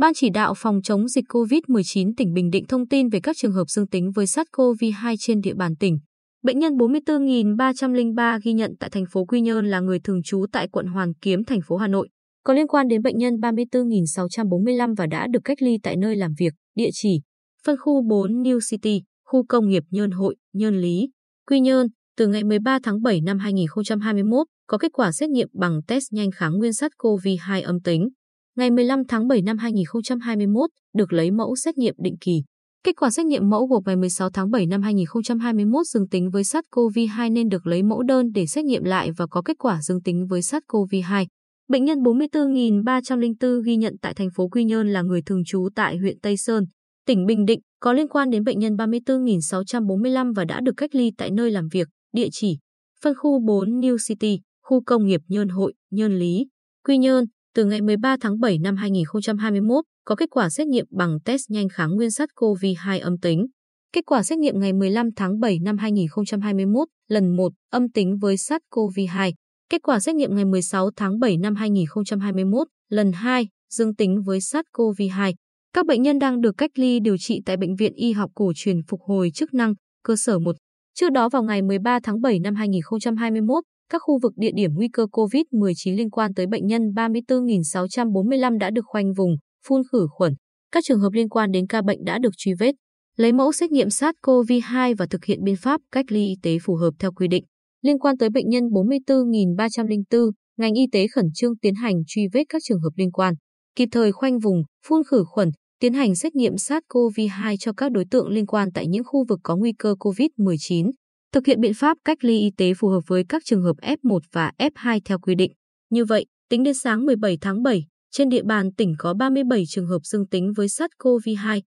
Ban chỉ đạo phòng chống dịch COVID-19 tỉnh Bình Định thông tin về các trường hợp dương tính với SARS-CoV-2 trên địa bàn tỉnh. Bệnh nhân 44.303 ghi nhận tại thành phố Quy Nhơn là người thường trú tại quận Hoàn Kiếm, thành phố Hà Nội. Có liên quan đến bệnh nhân 34.645 và đã được cách ly tại nơi làm việc, địa chỉ phân khu 4 New City, khu công nghiệp Nhơn Hội, Nhơn Lý, Quy Nhơn, từ ngày 13 tháng 7 năm 2021, có kết quả xét nghiệm bằng test nhanh kháng nguyên SARS-CoV-2 âm tính. Ngày 15 tháng 7 năm 2021, được lấy mẫu xét nghiệm định kỳ. Kết quả xét nghiệm mẫu gộp ngày 16 tháng 7 năm 2021 dương tính với SARS-CoV-2 nên được lấy mẫu đơn để xét nghiệm lại và có kết quả dương tính với SARS-CoV-2. Bệnh nhân 44.304 ghi nhận tại thành phố Quy Nhơn là người thường trú tại huyện Tây Sơn, tỉnh Bình Định, có liên quan đến bệnh nhân 34.645 và đã được cách ly tại nơi làm việc, địa chỉ phân khu 4 New City, khu công nghiệp Nhơn Hội, Nhơn Lý, Quy Nhơn, từ ngày 13 tháng 7 năm 2021, có kết quả xét nghiệm bằng test nhanh kháng nguyên SARS-CoV-2 âm tính. Kết quả xét nghiệm ngày 15 tháng 7 năm 2021, lần 1, âm tính với SARS-CoV-2. Kết quả xét nghiệm ngày 16 tháng 7 năm 2021, lần 2, dương tính với SARS-CoV-2. Các bệnh nhân đang được cách ly điều trị tại Bệnh viện Y học cổ truyền phục hồi chức năng, cơ sở 1. Trước đó vào ngày 13 tháng 7 năm 2021, các khu vực địa điểm nguy cơ COVID-19 liên quan tới bệnh nhân 34.645 đã được khoanh vùng, phun khử khuẩn. Các trường hợp liên quan đến ca bệnh đã được truy vết, lấy mẫu xét nghiệm SARS-CoV-2 và thực hiện biện pháp cách ly y tế phù hợp theo quy định. Liên quan tới bệnh nhân 44.304, ngành y tế khẩn trương tiến hành truy vết các trường hợp liên quan, kịp thời khoanh vùng, phun khử khuẩn, tiến hành xét nghiệm SARS-CoV-2 cho các đối tượng liên quan tại những khu vực có nguy cơ COVID-19, thực hiện biện pháp cách ly y tế phù hợp với các trường hợp F1 và F2 theo quy định. Như vậy, tính đến sáng 17 tháng 7, trên địa bàn tỉnh có 37 trường hợp dương tính với SARS-CoV-2,